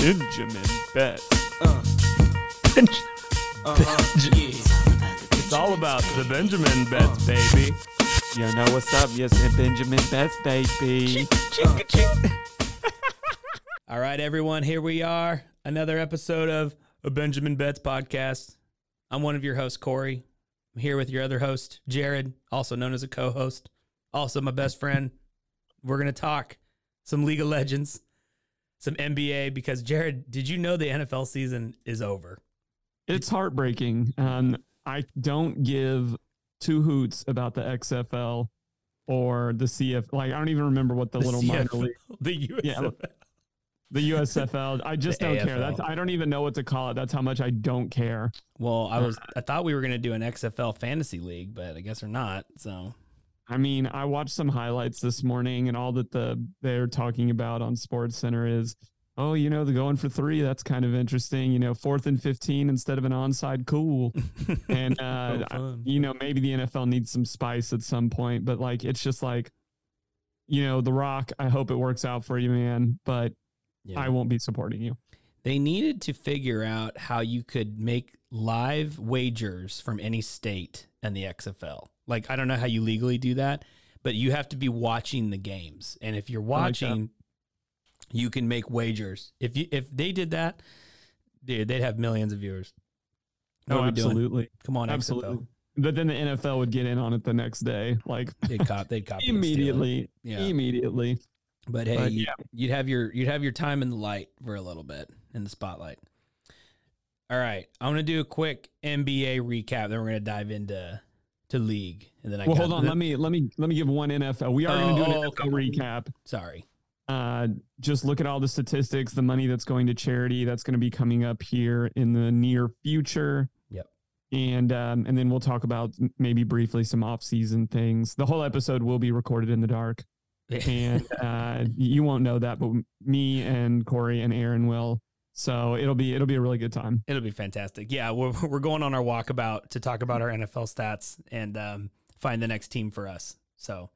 Benjamin Bet. Uh. Uh-huh. It's all about the Benjamin Bets, uh-huh. baby. You know what's up? Yes, and Benjamin Best, baby. All right, everyone, here we are. Another episode of a Benjamin Bets podcast. I'm one of your hosts, Corey. I'm here with your other host, Jared, also known as a co host, also my best friend. We're going to talk some League of Legends, some NBA, because, Jared, did you know the NFL season is over? It's heartbreaking. Um, I don't give two hoots about the XFL or the CF. Like, I don't even remember what the, little minor CFL, league, the USFL. Yeah, the USFL. I just The don't care. That's I don't even know what to call it. That's how much I don't care. Well, I was I thought we were going to do an XFL fantasy league, but I guess we're not. So I mean, I watched some highlights this morning, and all that the they're talking about on Sports Center is, oh, you know, the going for three. That's kind of interesting. You know, fourth and fifteen instead of an onside, cool. and uh, you know, maybe the NFL needs some spice at some point, but like, it's just like, you know, The Rock. I hope it works out for you, man, but yeah. I won't be supporting you. they needed to figure out how you could make live wagers from any state in the XFL. Like I don't know how you legally do that, but you have to be watching the games. And if you're watching, you can make wagers. If you if they did that, dude, they'd have millions of viewers. What No, are doing? absolutely, Come on, absolutely. XFL. But then the NFL would get in on it the next day, like They'd cop they'd copy and steal it. immediately, Yeah. immediately. But hey, But, yeah. you'd have your you'd have your time in the light for a little bit in the spotlight. All right, I'm gonna do a quick NBA recap. Then we're gonna dive into to league, and then I well, hold on. the- Let me let me let me give one NFL. We are going to do an Oh, NFL okay. recap. Sorry. Uh, just look at all the statistics, the money that's going to charity. That's going to be coming up here in the near future. Yep. And um, and then we'll talk about maybe briefly some off season things. The whole episode will be recorded in the dark, and uh, you won't know that, but me and Corey and Aaron will. So it'll be it'll be a really good time. It'll be fantastic. Yeah, we're we're going on our walkabout to talk about our NFL stats and um, find the next team for us. So,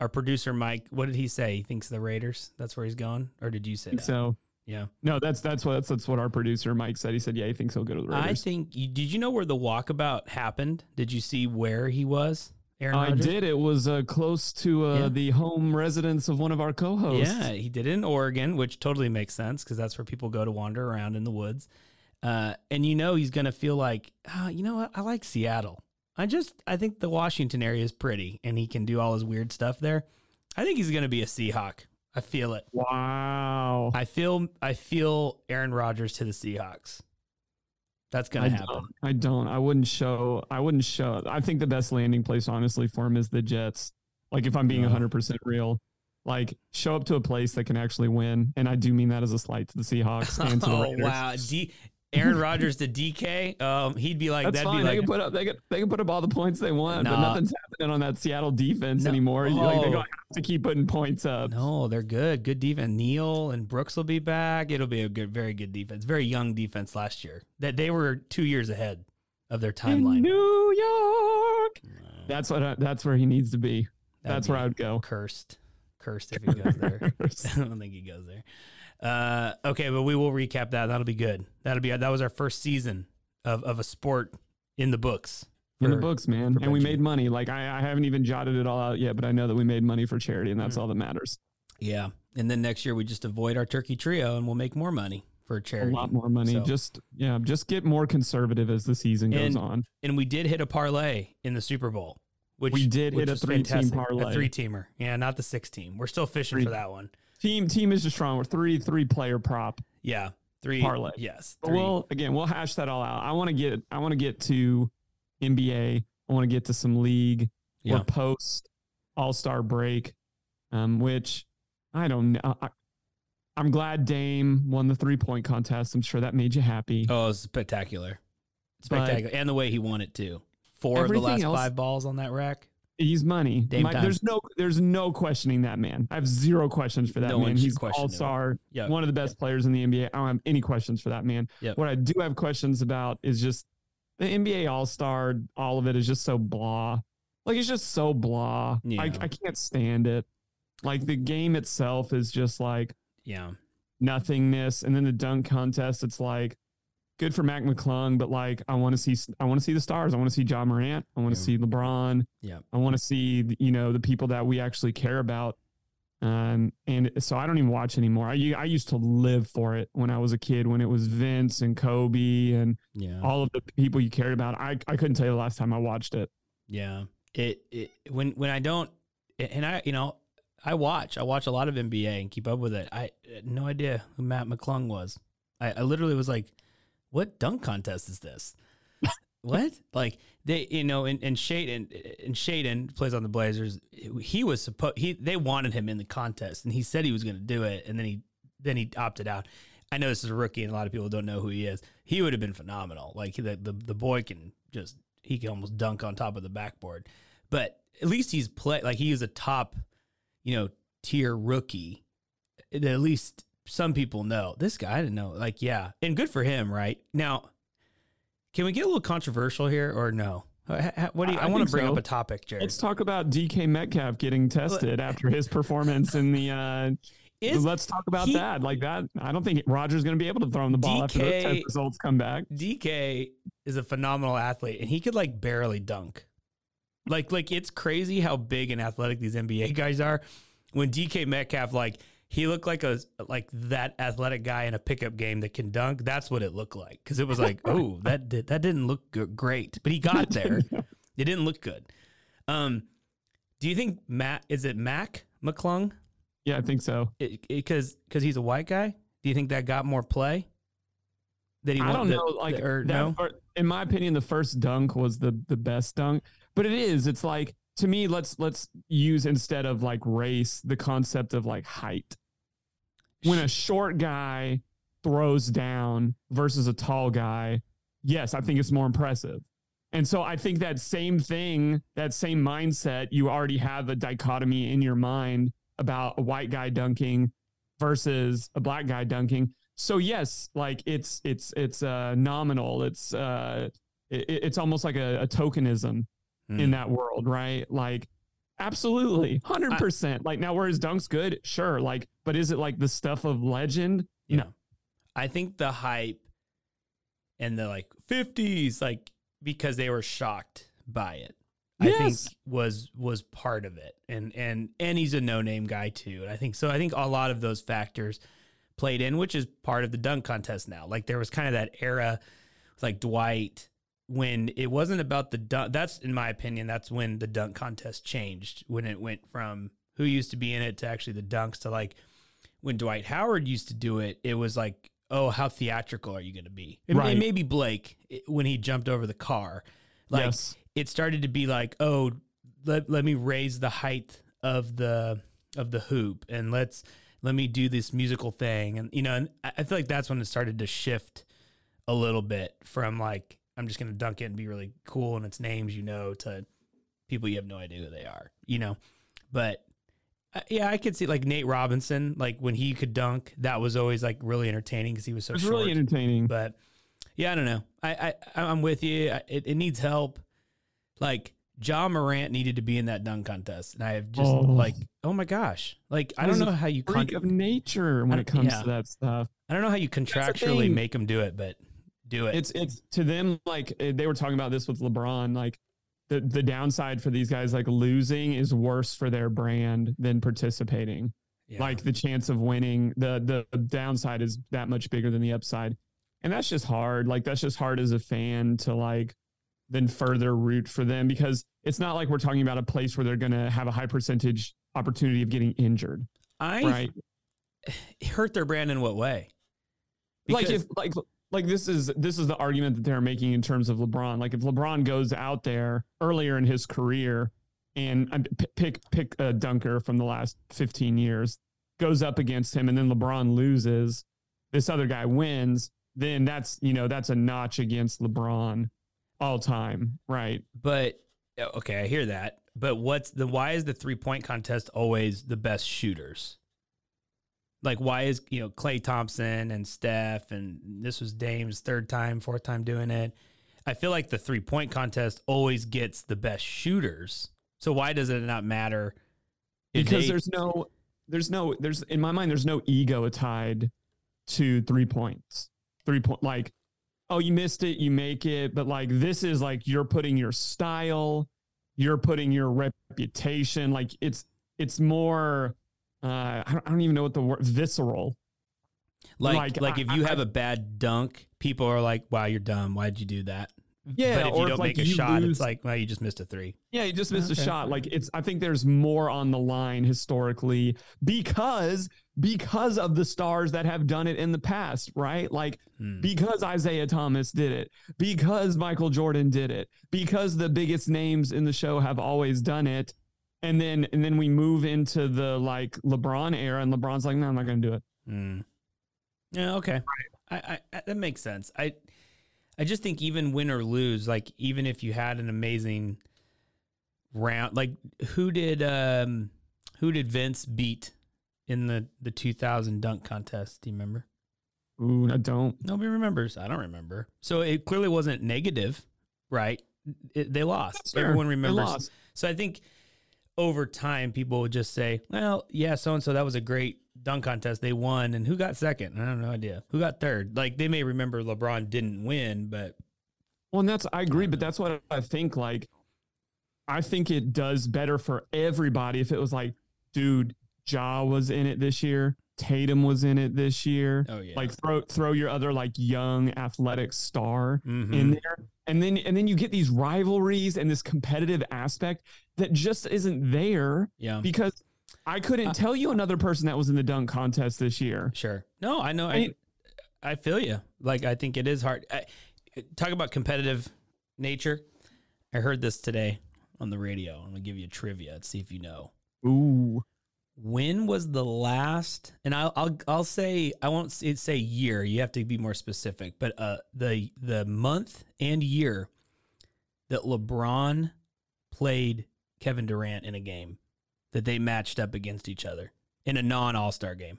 our producer Mike, what did he say? He thinks the Raiders. That's where he's going, or did you say that? So Yeah. no, that's that's what that's, that's what our producer Mike said. He said, yeah, he thinks he'll go to the Raiders. I think. Did you know where the walkabout happened? Did you see where he was? Aaron I Rodgers? did. It was uh, close to uh, Yeah. the home residence of one of our co-hosts. Yeah, he did it in Oregon, which totally makes sense because that's where people go to wander around in the woods. Uh, and you know he's gonna feel like, ah, you know what? I like Seattle. I just I think the Washington area is pretty, and he can do all his weird stuff there. I think he's gonna be a Seahawk. I feel it. Wow. I feel I feel Aaron Rodgers to the Seahawks. That's gonna I happen. don't. I don't. I wouldn't show. I wouldn't show. I think the best landing place, honestly, for him is the Jets. Like, if I'm being Yeah. 100% real, like, show up to a place that can actually win. And I do mean that as a slight to the Seahawks and to the Oh wow, D- Aaron Rodgers to DK. Um, he'd be like That's that'd fine. be they like can put up. They can. They can put up all the points they want, but nothing's happening on that Seattle defense No. anymore. Like they're Oh. going to have to keep putting points up. No, they're good. Good defense. Neal and Brooks will be back. It'll be a good, very good defense. Very young defense last year. That they were two years ahead of their In timeline. New York. That's what. I, that's where he needs to be. that'd That's where I would go. Cursed, cursed if he goes there. I don't think he goes there. Uh, okay, but we will recap that. That'll be good. That'll be that was our first season of of a sport in the books. in the books, man. And we made money. Like I, I haven't even jotted it all out yet, but I know that we made money for charity, and that's Mm. all that matters. Yeah. And then next year we just avoid our turkey trio and we'll make more money for charity. A lot more money. So- Just yeah, just get more conservative as the season goes And- on. and we did hit a parlay in the Super Bowl. Which We did which hit a was three-team parlay. A three teamer. Yeah, not the six team. We're still fishing Three- for that one. Team team is just strong. We're three three player prop. Yeah. Three Parlay. Yes. But three. we'll again we'll hash that all out. I want to get I want to get to NBA. I want to get to some league Yeah. or post All Star break, um, which I don't know. I, I'm glad Dame won the three point contest. I'm sure that made you happy. Oh, it was spectacular. But- Spectacular. and the way he won it too. Four of the last else- five balls on that rack. He's money. Dame My- time. there's no there's no questioning that man. I have zero questions for that No man. He's all star, Yeah. one of the best players in the NBA. I don't have any questions for that man. Yep. What I do have questions about is just the NBA All Star. All of it is just so blah. Like it's just so blah. Yeah. I, I can't stand it. Like the game itself is just like Yeah. nothingness, and then the dunk contest. It's like good for Mac McClung, but like I want to see I want to see the stars. I want to see Ja Morant. I want to Yeah. see LeBron. Yeah. I want to see you know the people that we actually care about. Um, and so I don't even watch anymore. I I used to live for it when I was a kid. When it was Vince and Kobe and Yeah. all of the people you cared about. I I couldn't tell you the last time I watched it. Yeah. It, it when when I don't and I you know I watch I watch a lot of NBA and keep up with it. I had no idea who Matt McClung was. I, I literally was like, what dunk contest is this? what? Like they you know and and Shaedon and Shaedon plays on the Blazers. He was supposed he they wanted him in the contest and he said he was going to do it and then he then he opted out. I know this is a rookie and a lot of people don't know who he is. He would have been phenomenal. Like the the, the boy can just he can almost dunk on top of the backboard. But at least he's play like he is a top, you know, tier rookie. At least some people know. This guy I didn't know. Like, yeah. And good for him, right? Now, can we get a little controversial here or no? Ha- What do you, I, I want to bring so. up a topic, Jared. Let's talk about DK Metcalf getting tested after his performance in the. Uh, Is let's talk about he- that. Like that, I don't think Rodgers going to be able to throw him the ball after those test results come back. DK is a phenomenal athlete and he could like barely dunk. Like like it's crazy how big and athletic these NBA guys are. When DK Metcalf like he looked like a like that athletic guy in a pickup game that can dunk. That's what it looked like because it was like, oh, that did, that didn't look great, but he got there. it didn't look good. Um, do you think Matt is it Mac McClung? Yeah, I think so. Because because he's a white guy. Do you think that got more play? That he I don't that- know. Like, that- or that no? fir- in my opinion, the first dunk was the the best dunk. But it is. It's like to me. Let's let's use instead of like race the concept of like height. When a short guy throws down versus a tall guy, yes, I think it's more impressive. And so I think that same thing, that same mindset, you already have a dichotomy in your mind about a white guy dunking versus a black guy dunking. So yes, like it's it's it's uh, nominal. It's uh, it, it's almost like a, a tokenism Hmm. in that world, right? Like absolutely, hundred percent. Like now, where his dunks good? Sure. Like, but is it like the stuff of legend? Yeah. No. I think the hype and the like 50s, like because they were shocked by it, I think was was part of it. And and and he's a no name guy too. And I think so. I think a lot of those factors played in, which is part of the dunk contest now. Like there was kind of that era with like Dwight when it wasn't about the dunk. That's in my opinion, that's when the dunk contest changed. When it went from who used to be in it to actually the dunks to like when Dwight Howard used to do it, it was like, oh, how theatrical are you going to be? And, Right. maybe Blake eh, when he jumped over the car, like Yes. it started to be like, oh, let let me raise the height of the of the hoop and let's let me do this musical thing and you know and I feel like that's when it started to shift a little bit from like I'm just gonna dunk it and be really cool and it's names you know to people you have no idea who they are, you know. But uh, yeah, I could see like Nate Robinson, like when he could dunk, that was always like really entertaining because he was so It's short. really entertaining. But yeah, I don't know. I, I I'm with you. I- It, it needs help. Like Ja Morant needed to be in that dunk contest, and I have just Oh. like, oh my gosh, like I don't know how you Freak con- of nature when it comes yeah. to that stuff. I don't know how you contractually make him do it, but do it. It's it's to them like eh, they were talking about this with LeBron. Like the the downside for these guys, like losing is worse for their brand than participating. Yeah. Like the chance of winning, the the downside is that much bigger than the upside. And that's just hard. Like that's just hard as a fan to like then further root for them because it's not like we're talking about a place where they're going to have a high percentage opportunity of getting injured, I right? hurt their brand in what way? like if like like this is this is the argument that they're making in terms of LeBron. Like if LeBron goes out there earlier in his career and um, pick pick a dunker from the last 15 years goes up against him and then LeBron loses, this other guy wins, then that's, you know, that's a notch against LeBron all time, right? But okay, I hear that. But what's the why is the three point contest always the best shooters? Like why is you know Klay Thompson and Steph and this was Dame's third time, fourth time doing it. I feel like the three point contest always gets the best shooters. So why does it not matter? because they- there's no there's no there's in my mind there's no ego tied to three points three point like oh you missed it you make it but like this is like you're putting your style you're putting your reputation like it's it's more uh i don't, I don't even know what the word visceral like like, like, if you I- have a bad dunk, people are like, "Wow, you're dumb. Why did you do that?" Yeah, but if or you don't like, make a shot, lose- it's like, "Well, you just missed a three. Yeah, you just missed Okay. a shot. Like it's I think there's more on the line historically because because of the stars that have done it in the past, right? Like Hmm. because Isaiah Thomas did it, because Michael Jordan did it, because the biggest names in the show have always done it. And then and then we move into the like LeBron era and LeBron's like, "No, I'm not going to do it." Mm. Yeah, okay. I, I, I that makes sense. I I just think even win or lose, like even if you had an amazing round, like who did um who did Vince beat in the the 2000 dunk contest? Do you remember? Ooh, I don't. Nobody remembers. I don't remember. So it clearly wasn't negative, right? It, they lost. Everyone remembers. lost. So I think over time, people would just say, well, yeah, so and so, that was a great dunk contest. They won. And who got second? I have no idea. Who got third? Like they may remember LeBron didn't win, but Well, and that's I agree, but that's what I think. Like, I think it does better for everybody if it was like, dude, Ja was in it this year, Tatum was in it this year. oh, yeah. Like throw throw your other like young athletic star Mhm. in there, and then and then you get these rivalries and this competitive aspect that just isn't there yeah, because I couldn't Uh, tell you another person that was in the dunk contest this year. sure. No, I know. I, I- I feel you. Like, I think it is hard. I, talk about competitive nature. I heard this today on the radio. I'm to give you a trivia and see if you know. Ooh, When was the last? And I'll I'll I'll say I won't say, say year. You have to be more specific. But uh, the the month and year that LeBron played Kevin Durant in a game that they matched up against each other in a non All Star game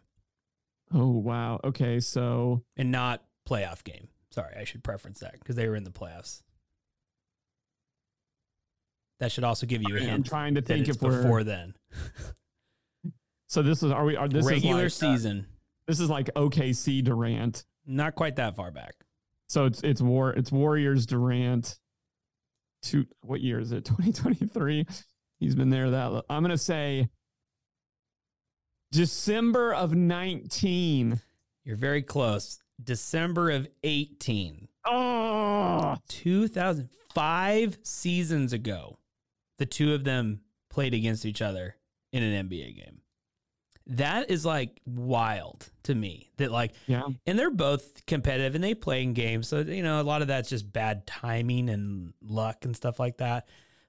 oh wow. Okay, so and not playoff game. Sorry, I should preference that because they were in the playoffs. That should also give you a hint. I'm trying to think if we're before then. So this is are we are this Regular is like, uh, season, this is like OKC Durant. not quite that far back. So it's it's war it's Warriors Durant. Two what year is it? 2023. He's been there that I'm gonna say December of 19. You're very close. December of 18. Oh 2005 seasons ago, the two of them played against each other in an NBA game. That is like wild to me. That like, yeah. and they're both competitive and they play in games. So, you know, a lot of that's just bad timing and luck and stuff like that.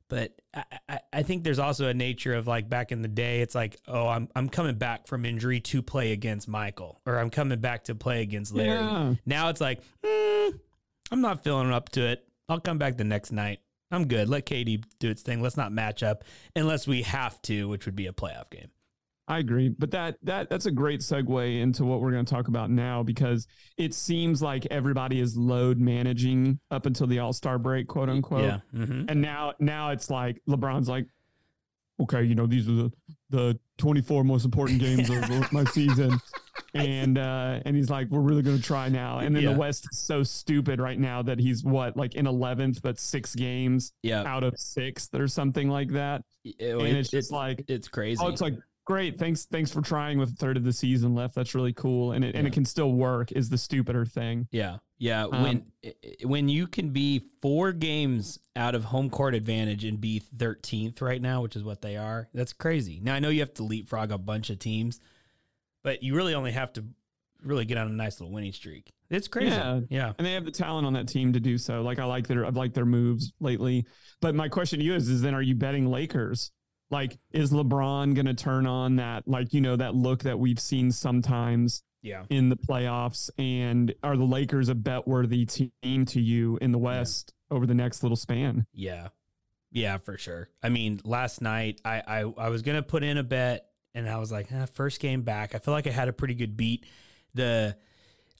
But I, I, I think there's also a nature of like back in the day, it's like, oh, I'm I'm coming back from injury to play against Michael, or I'm coming back to play against Larry. Yeah. Now it's like, mm, I'm not feeling up to it. I'll come back the next night. I'm good. Let KD do its thing. Let's not match up unless we have to, which would be a playoff game. I agree, but that that that's a great segue into what we're going to talk about now because it seems like everybody is load managing up until the All Star break, quote unquote. Yeah. hmm And now now it's like LeBron's like, okay, you know, these are the the 24 most important games of my season. And uh and he's like, we're really gonna try now. And then Yeah. the West is so stupid right now that he's what, like in 11th, but six games Yeah. out of sixth or something like that. It- And it- it's just it's like, it's crazy. oh, it's like, great. Thanks, thanks for trying with a third of the season left. That's really cool, and it and it can still work. Is the stupider thing? Yeah, yeah. Um, when i- i- when you can be four games out of home court advantage and be thirteenth right now, which is what they are, that's crazy. Now I know you have to leapfrog a bunch of teams, but you really only have to really get on a nice little winning streak. It's crazy. Yeah. yeah. and they have the talent on that team to do so. Like I like their I've liked their moves lately. But my question to you is: is then are you betting Lakers? Like, is LeBron going to turn on that like you know that look that we've seen sometimes Yeah. in the playoffs? And are the Lakers a bet worthy team to you in the West over the next little span? Yeah. Yeah, for sure. I mean, last night I I, I was gonna put in a bet and I was like, eh, first game back. I feel like I had a pretty good beat. The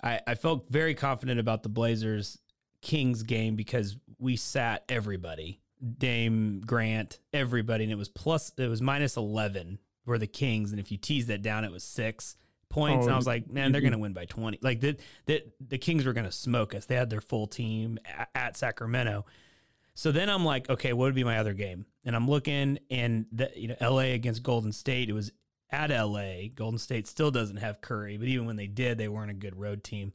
I, I felt very confident about the Blazers Kings game because we sat everybody. Dame Grant, everybody, and it was plus it was minus eleven were the Kings, and if you tease that down, it was six points. and I Oh, was like, man, they're gonna win by twenty. Like the the, the Kings were gonna smoke us. They had their full team at, at Sacramento. So then I'm like, okay, what would be my other game? And I'm looking, and the, you know, LA against Golden State. It was at LA. Golden State still doesn't have Curry, but even when they did, they weren't a good road team.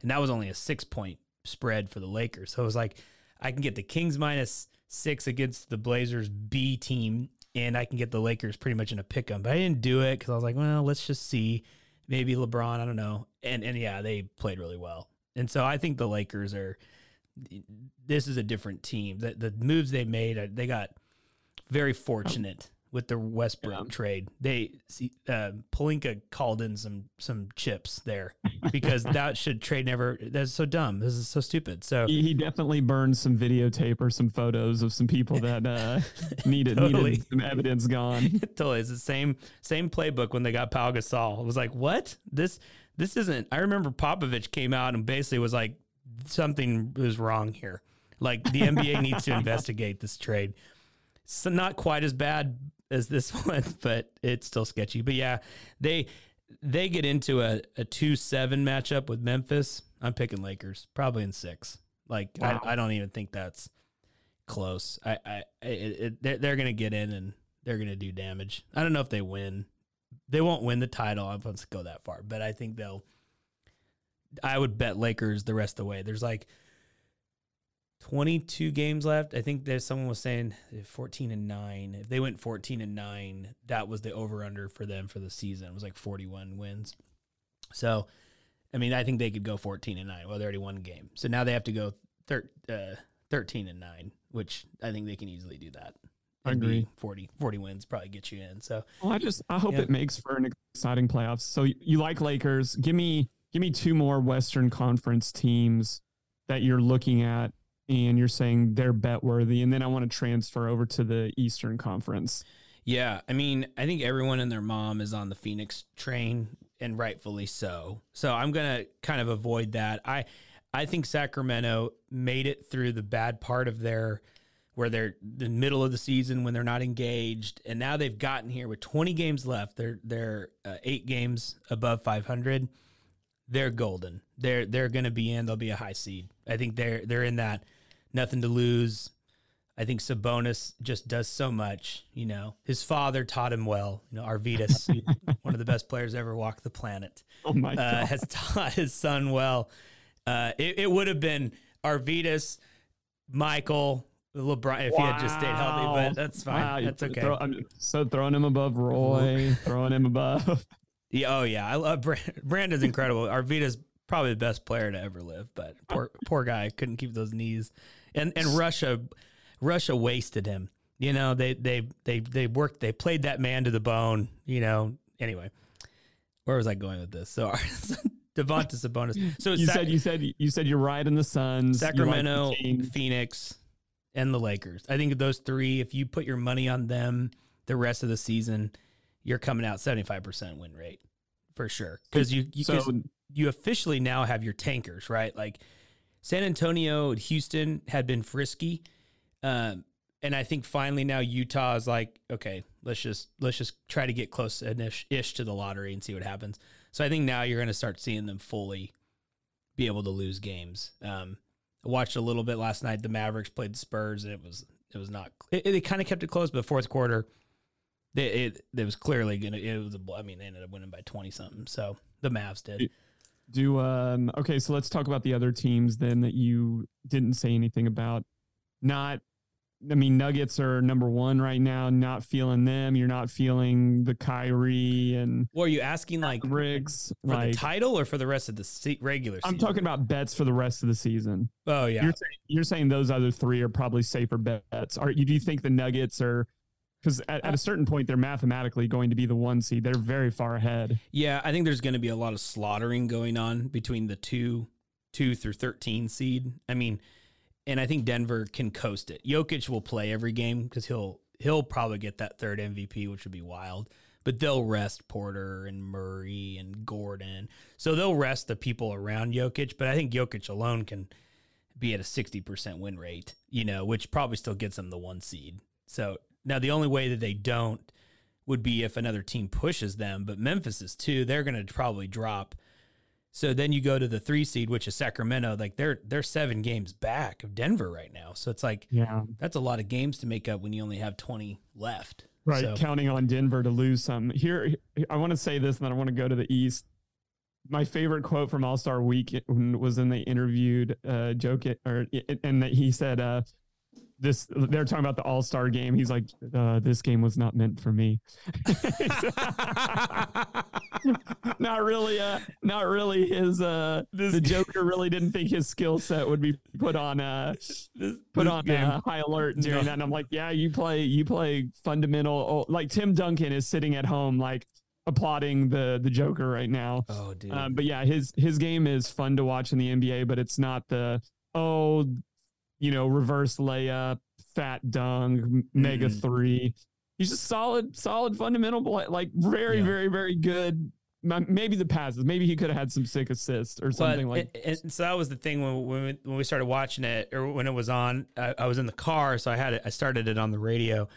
And that was only a six point spread for the Lakers. So it was like, I can get the Kings minus six against the Blazers B team, and I can get the Lakers pretty much in a pick 'em. But I didn't do it because I was like, well, let's just see. Maybe LeBron, I don't know. And and yeah, they played really well. And so I think the Lakers are this is a different team. The the moves they made, uh, they got very fortunate with the Westbrook Yeah. trade. They see uh, Pelinka called in some some chips there because that should trade never. That's so dumb. This is so stupid. So He, he definitely burned some videotape or some photos of some people that uh, needed Totally. needed some evidence gone. totally, it's the same same playbook when they got Pau Gasol. It was like what this this isn't. I remember Popovich came out and basically was like something was wrong here. Like the NBA needs to investigate this trade. So not quite as bad as this one, but it's still sketchy. But yeah, they they get into a, a two seven matchup with Memphis. I'm picking Lakers, probably in six. Like Wow. I, I don't even think that's close. I, I it, it, they're, gonna get in and they're gonna do damage. I don't know if they win. They won't win the title. I'm won't go that far, but I think they'll. I would bet Lakers the rest of the way. There's like 22 games left. I think there's someone was saying 14 and 9. If they went 14 and 9, that was the over under for them for the season. It was like 41 wins. So, I mean, I think they could go 14 and 9. Well, they already won a game. So now they have to go thir- uh, 13 and 9, which I think they can easily do that. I agree. 40, 40 wins probably get you in. So, Well, I just I hope Yeah. it makes for an exciting playoffs. So you, you like Lakers? Give me give me two more Western Conference teams that you're looking at, and you're saying they're bet worthy, and then I want to transfer over to the Eastern Conference. Yeah, I mean, I think everyone and their mom is on the Phoenix train, and rightfully so. So I'm gonna kind of avoid that. I I think Sacramento made it through the bad part of their where they're the middle of the season when they're not engaged, and now they've gotten here with 20 games left. They're they're uh, eight games above 500. They're golden. They're they're gonna be in. They'll be a high seed. I think they're they're in that nothing to lose. I think Sabonis just does so much. You know, his father taught him well. You know, Arvydas, one of the best players ever walked the planet, Oh my uh, has taught his son well. Uh, it, it would have been Arvydas, Michael, LeBron if he had just stayed healthy, but that's fine. Wow, that's okay. throw- I'm so throwing him above Roy, throwing him above. Yeah, oh yeah, I love Brand- Brandon's incredible. Arvydas probably the best player to ever live, but poor poor guy couldn't keep those knees. And and Russia, Russia wasted him. You know they they they they worked. They played that man to the bone. You know. Anyway, where was I going with this? So Domantas Sabonis. So you Sac- said you said you said you're riding the Suns, like the Sacramento, Phoenix, and the Lakers. I think of those three. If you put your money on them the rest of the season, you're coming out 75% win rate for sure. Because you, you, So you officially now have your tankers, right? Like San Antonio and Houston had been frisky. Um, and I think finally now Utah is like, okay, let's just let's just try to get close ish, ish to the lottery and see what happens. So I think now you're going to start seeing them fully be able to lose games. Um, I watched a little bit last night. The Mavericks played the Spurs, and it was it was not. It, it kind of kept it close, but fourth quarter, It, it, it was clearly gonna. It was. A, I mean, they ended up winning by twenty something. So the Mavs did. Do um okay, so let's talk about the other teams then that you didn't say anything about. Not I mean, Nuggets are number one right now. Not feeling them. You're not feeling the Kyrie and. Well, are you asking like Riggs for like, the title or for the rest of the se- regular? I'm talking about bets for the rest of the season. Oh yeah, You're saying you're saying those other three are probably safer bets. Are you? Do you think the Nuggets are? Because at, at a uh, certain point, they're mathematically going to be the one seed. They're very far ahead. yeah. I think there's going to be a lot of slaughtering going on between the two, two through thirteen seed. I mean, and I think Denver can coast it. Jokic will play every game because he'll he'll probably get that third MVP, which would be wild. But they'll rest Porter and Murray and Gordon, so they'll rest the people around Jokic. But I think Jokic alone can be at a sixty percent win rate, you know, which probably still gets them the one seed. So now the only way that they don't would be if another team pushes them. But Memphis is too. They're going to probably drop. So then you go to the three seed, which is Sacramento. Like they're they're seven games back of Denver right now. So it's like Yeah. that's a lot of games to make up when you only have twenty left. Right. So- Counting on Denver to lose some. Here, I want to say this, and then I want to go to the East. My favorite quote from All Star Week was when they interviewed uh, Jokic, or and that he said, uh, "This." They're talking about the All Star game. He's like, uh, "This game was not meant for me." not really. Uh, not really. His uh, the Joker really didn't think his skill set would be put on. Uh, put this on uh, high alert during No. that. And I'm like, yeah, you play, you play fundamental. Oh, like Tim Duncan is sitting at home, like applauding the the Joker right now. Oh, dude. Um, but yeah, his his game is fun to watch in the NBA, but it's not the oh, you know, reverse layup, fat dunk, mega Mm-mm. three. He's just solid, solid fundamental play, like very, Yeah. very, very good. Maybe the passes. Maybe he could have had some sick assists or something But like. it- it- so that was the thing when when we, when we started watching it or when it was on. I, I was in the car, so I had it. I started it on the radio,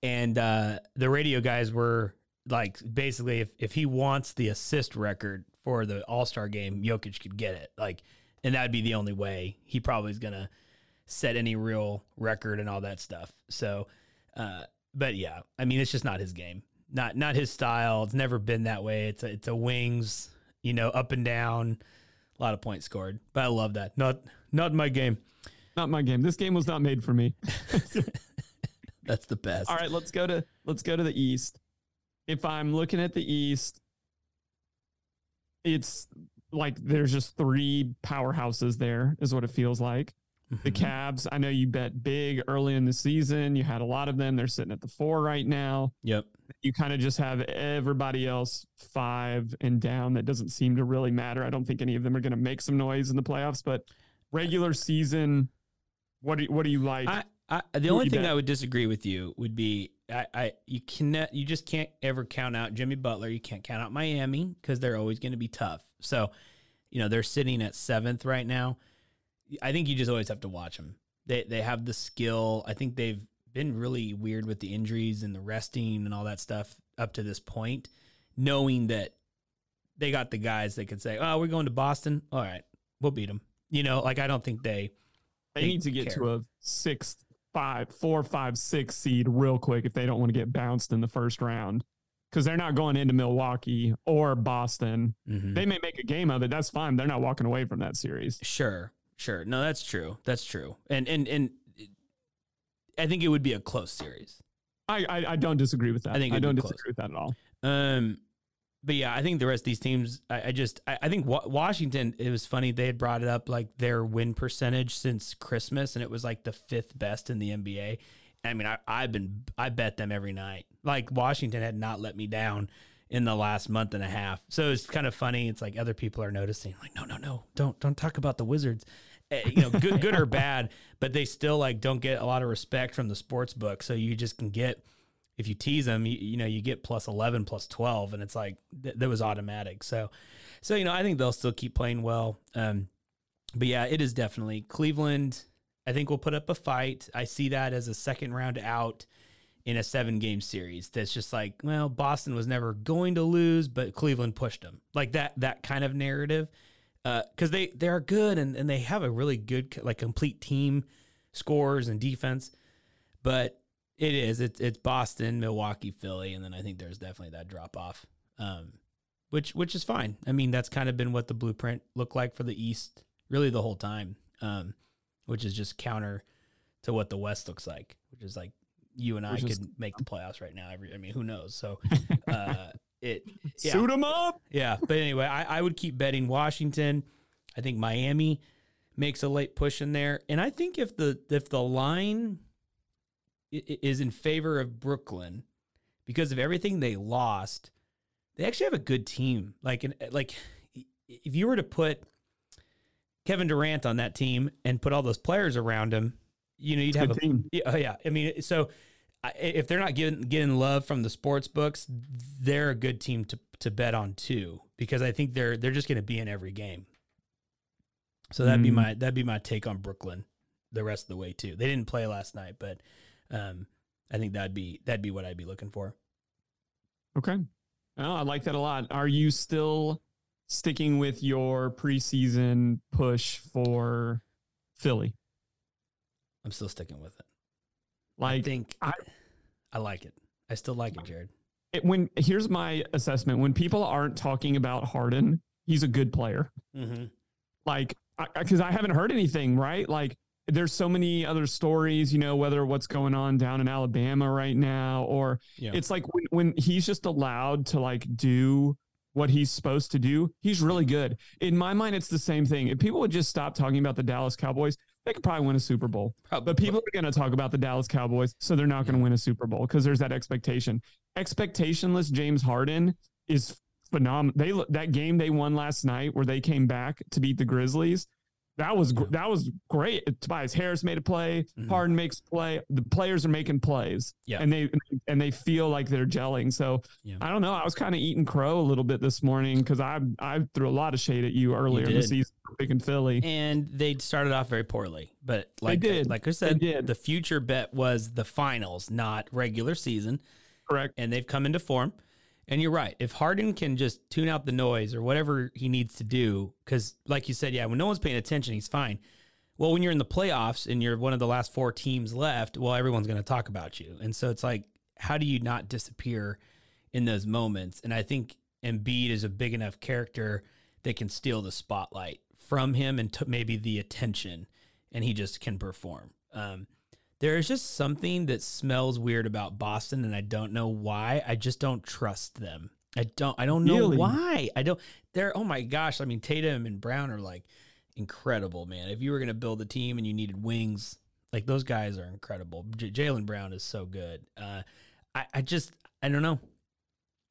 and uh, the radio guys were like, basically, if if he wants the assist record for the All Star game, Jokic could get it. Like, and that'd be the only way he probably is gonna set any real record and all that stuff. So, uh, but yeah, I mean, it's just not his game. Not not his style. It's never been that way. It's a, it's a wings, you know, up and down, a lot of points scored. But I love that. Not not my game. not my game. This game was not made for me. That's the best. All right, let's go to let's go to the East. If I'm looking at the East, it's like there's just three powerhouses there, is what it feels like. The Mhm. Cavs, I know you bet big early in the season. You had a lot of them. They're sitting at the four right now. Yep. You kind of just have everybody else five and down. That doesn't seem to really matter. I don't think any of them are going to make some noise in the playoffs, but regular season, what do you, what do you like? I, I the Who only thing bet? I would disagree with you would be I, I you cannot you just can't ever count out Jimmy Butler. You can't count out Miami because they're always going to be tough. So, you know, they're sitting at seventh right now. I think you just always have to watch them. They they have the skill. I think they've been really weird with the injuries and the resting and all that stuff up to this point, knowing that they got the guys that could say, "Oh, we're going to Boston. All right, we'll beat them." You know, like I don't think they They they need to get care. to a six, five, four, five, six seed real quick if they don't want to get bounced in the first round. Because they're not going into Milwaukee or Boston. Mhm. They may make a game of it. That's fine. They're not walking away from that series. Sure, sure. No, that's true. That's true. And and and I think it would be a close series. I I, I don't disagree with that. I think I don't close. disagree with that at all. Um, but yeah, I think the rest of these teams. I, I just I, I think wa- Washington. It was funny they had brought it up like their win percentage since Christmas, and it was like the fifth best in the NBA. I mean, I, I've been I bet them every night. Like Washington had not let me down in the last month and a half. So it's kind of funny. It's like other people are noticing. Like, no, no, no, don't don't talk about the Wizards. Eh, you know, good good or bad, but they still like don't get a lot of respect from the sports book. So you just can get if you tease them, you, you know, you get plus 11, plus 12, and it's like th- that was automatic. So, so, you know, I think they'll still keep playing well. Um, but yeah, it is definitely Cleveland. I think will put up a fight. I see that as a second round out in a seven game series. That's just like, well, Boston was never going to lose, but Cleveland pushed them like that, that kind of narrative. Uh, cause they, they are good and, and they have a really good, like complete team scores and defense, but It is. It's it's Boston, Milwaukee, Philly, and then I think there's definitely that drop off, um, which which is fine. I mean, that's kind of been what the blueprint looked like for the East really the whole time, um, which is just counter to what the West looks like, which is like you and I could make the playoffs right now. Every, I mean, who knows? So, uh, it yeah. Suit them up. Yeah, but anyway, I, I would keep betting Washington. I think Miami makes a late push in there, and I think if the if the line is in favor of Brooklyn because of everything they lost, they actually have a good team. Like an, like if you were to put Kevin Durant on that team and put all those players around him, you know, you'd It's have a team. yeah, yeah. I mean, so if they're not getting getting love from the sports books, they're a good team to to bet on too because I think they're they're just going to be in every game. So that'd be Mm. my that'd be my take on Brooklyn the rest of the way too. They didn't play last night, but um, I think that'd be that'd be what I'd be looking for. Okay. Oh, I like that a lot. Are you still sticking with your preseason push for Philly? I'm still sticking with it. I think I- I like it. I still like it, Jared. it, when here's my assessment: when people aren't talking about Harden, he's a good player. Mm-hmm. Like, because I, haven't heard anything, right? Like, there's so many other stories, you know, whether what's going on down in Alabama right now, or Yeah. it's like when, when he's just allowed to like do what he's supposed to do, he's really good. In my mind, it's the same thing. If people would just stop talking about the Dallas Cowboys, they could probably win a Super Bowl. Probably. But people are going to talk about the Dallas Cowboys, so they're not going to win a Super Bowl because there's that expectation. Expectationless James Harden is phenomenal. They that game they won last night where they came back to beat the Grizzlies. That was gr- that was great. Tobias Harris made a play. Mhm. Harden makes play. The players are making plays. Yeah. and they and they feel like they're gelling. So Yeah. I don't know. I was kind of eating crow a little bit this morning because I I threw a lot of shade at you earlier in the season picking Philly. and they started off very poorly. But like did. like I said, the future bet was the finals, not regular season, Correct. and they've come into form. And you're right. If Harden can just tune out the noise or whatever he needs to do, because like you said, yeah, when no one's paying attention, he's fine. Well, when you're in the playoffs and you're one of the last four teams left, well, everyone's going to talk about you. And so it's like, how do you not disappear in those moments? And I think Embiid is a big enough character that can steal the spotlight from him and t- maybe the attention, and he just can perform. Um, there is just something that smells weird about Boston, and I don't know why. I just don't trust them. I don't. I don't know Really? why. I don't. They're. Oh my gosh. I mean, Tatum and Brown are like incredible, man. If you were gonna build a team and you needed wings, like those guys are incredible. J- Jaylen Brown is so good. Uh, I. I just. I don't know.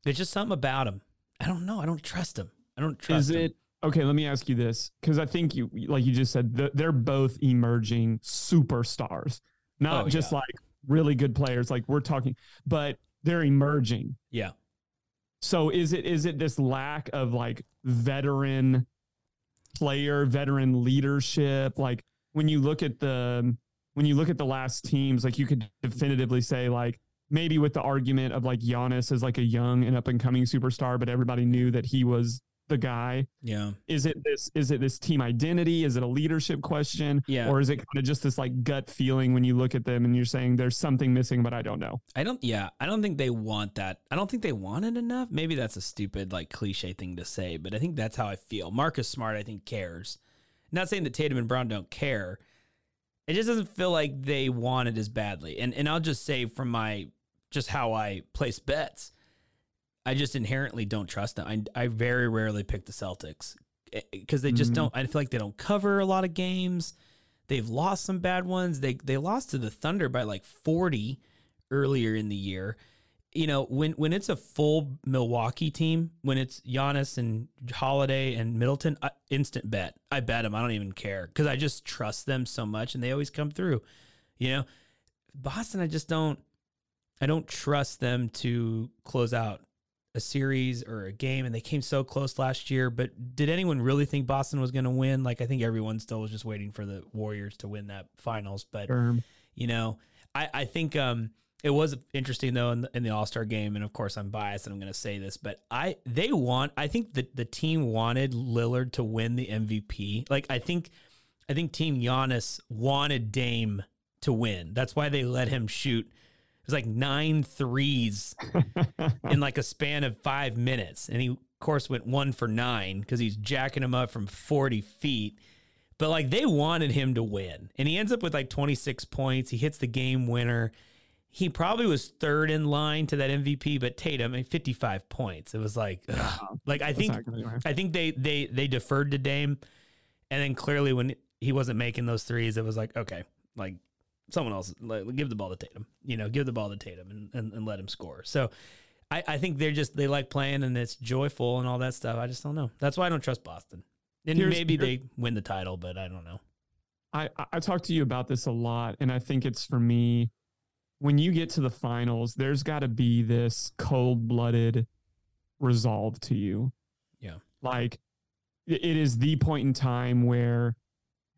There's just something about him. I don't know. I don't trust him. I don't trust Is him. it okay? Let me ask you this because I think you, like you just said, th- they're both emerging superstars, not Oh, just yeah. like really good players. Like we're talking, but they're emerging. Yeah. So is it is it this lack of like veteran player, veteran leadership? Like when you look at the when you look at the last teams, like you could definitively say like maybe with the argument of like Giannis as like a young and up and coming superstar, but everybody knew that he was the guy. Yeah. Is it this is it this team identity? Is it a leadership question? Yeah. Or is it kind of just this like gut feeling when you look at them and you're saying there's something missing, but I don't know? I don't. Yeah, I don't think they want that. I don't think they want it enough. Maybe that's a stupid, like cliche thing to say, but I think that's how I feel. Marcus Smart, I think, cares. Not saying that Tatum and Brown don't care. It just doesn't feel like they want it as badly. And and I'll just say from my just how I place bets, I just inherently don't trust them. I I very rarely pick the Celtics because they just Mhm. don't. I feel like they don't cover a lot of games. They've lost some bad ones. They they lost to the Thunder by like forty earlier in the year. You know, when when it's a full Milwaukee team, when it's Giannis and Holiday and Middleton, I, instant bet. I bet them. I don't even care because I just trust them so much, and they always come through. You know, Boston, I just don't. I don't trust them to close out a series or a game, and they came so close last year. But did anyone really think Boston was going to win? Like, I think everyone still was just waiting for the Warriors to win that finals. But you know, I, I think um, it was interesting though in the, in the All Star game, and of course I'm biased and I'm going to say this, but I they want I think that the team wanted Lillard to win the MVP. Like I think I think Team Giannis wanted Dame to win. That's why they let him shoot was like nine threes in like a span of five minutes. And he, of course, went one for nine because he's jacking him up from 40 feet. But like they wanted him to win. And he ends up with like 26 points. He hits the game winner. He probably was third in line to that MVP, but Tatum, I mean, 55 points. It was like, ugh. like I think, I think they they they deferred to Dame, and then clearly when he wasn't making those threes, it was like, okay, like someone else, like, give the ball to Tatum, you know, give the ball to Tatum and, and, and let him score. So I, I think they're just, they like playing and it's joyful and all that stuff. I just don't know. That's why I don't trust Boston. And here's, maybe they win the title, but I don't know. I, I talked to you about this a lot, and I think it's for me when you get to the finals, there's got to be this cold blooded resolve to you. Yeah. Like it is the point in time where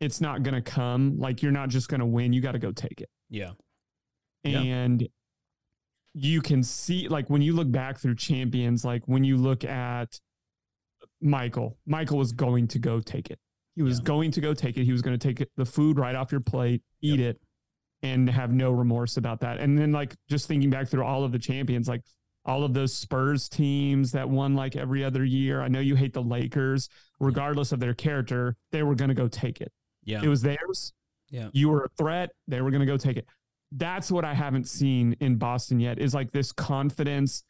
it's not going to come. Like you're not just going to win. You got to go take it. Yeah. And yeah. you can see, like, when you look back through champions, like when you look at Michael, Michael was going to go take it. He was yeah. going to go take it. He was going to take it, the food right off your plate, eat yep. it, and have no remorse about that. And then, like, just thinking back through all of the champions, like all of those Spurs teams that won like every other year. I know you hate the Lakers, regardless of their character, they were going to go take it. Yeah. It was theirs. Yeah. You were a threat. They were going to go take it. That's what I haven't seen in Boston yet is like this confidence,